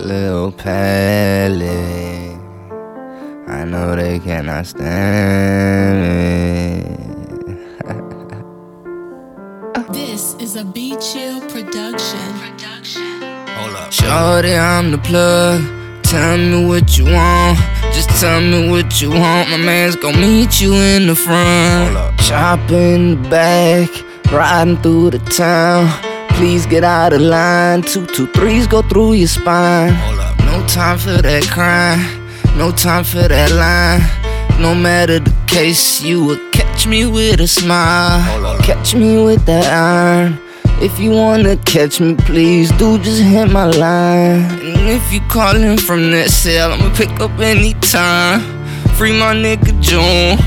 Lil Pali. I know they cannot stand me. This is a Be Chill production. Production. Hold up. Shorty, I'm the plug. Tell me what you want. Just tell me what you want. My man's gonna meet you in the front. Chop in the back. Riding through the town. Please get out of line. Two, two, threes go through your spine. No time for that crime. No time for that line. No matter the case, you will catch me with a smile. Catch me with that iron. If you wanna catch me, please do just hit my line. And if you calling from that cell, I'ma pick up anytime. Free my nigga June.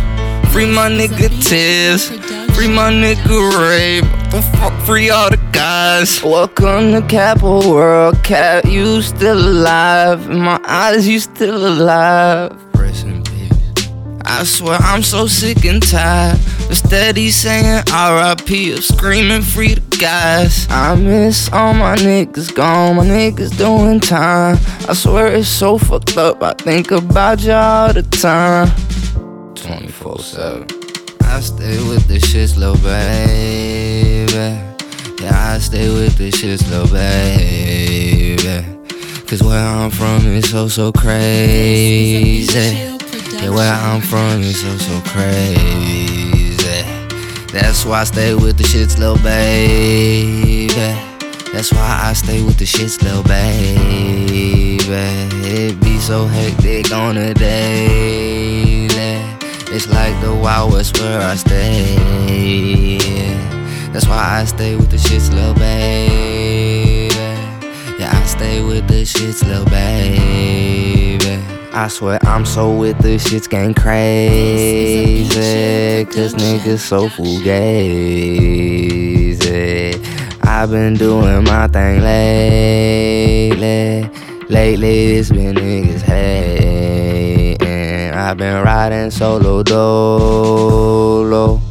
Free my nigga Tiz. Free my nigga Ray. The fuck free all the guys. Welcome to Capital World. Cap, you still alive. In my eyes, you still alive. Rest in peace. I swear I'm so sick and tired of steady saying RIP of screaming free the guys. I miss all my niggas gone, my niggas doing time. I swear it's so fucked up. I think about you all the time. 24 7. I stay with the shits, little baby. Yeah, I stay with the shits, little baby. Cause where I'm from is so, so crazy. Yeah, where I'm from is so, so crazy. That's why I stay with the shits, little baby. That's why I stay with the shits, little baby. It be so hectic on a daily. It's like the Wild West where I stay. That's why I stay with the shits, little baby. Yeah, I stay with the shits, little baby. I swear I'm so with the shits gang crazy. Cause niggas so fugazi. I've been doing my thing lately. Lately, it's been niggas hating. I've been riding solo dolo.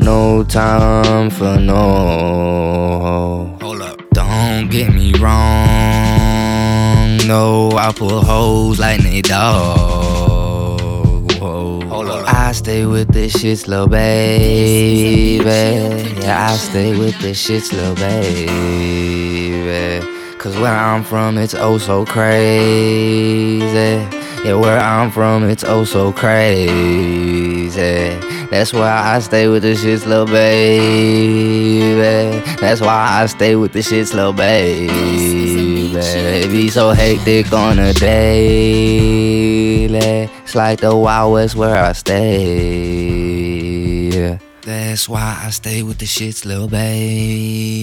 No time for no. Hold up. Don't get me wrong. No, I put hoes like they dog. Hold up. I stay with the shits, little baby. Yeah, I stay with the shits, little baby. Cause where I'm from, it's oh so crazy. Yeah, where I'm from, it's oh so crazy. That's why I stay with the shits, little baby. That's why I stay with the shits, little baby. It be so hectic on a daily. It's like the Wild West where I stay. That's why I stay with the shits, little baby.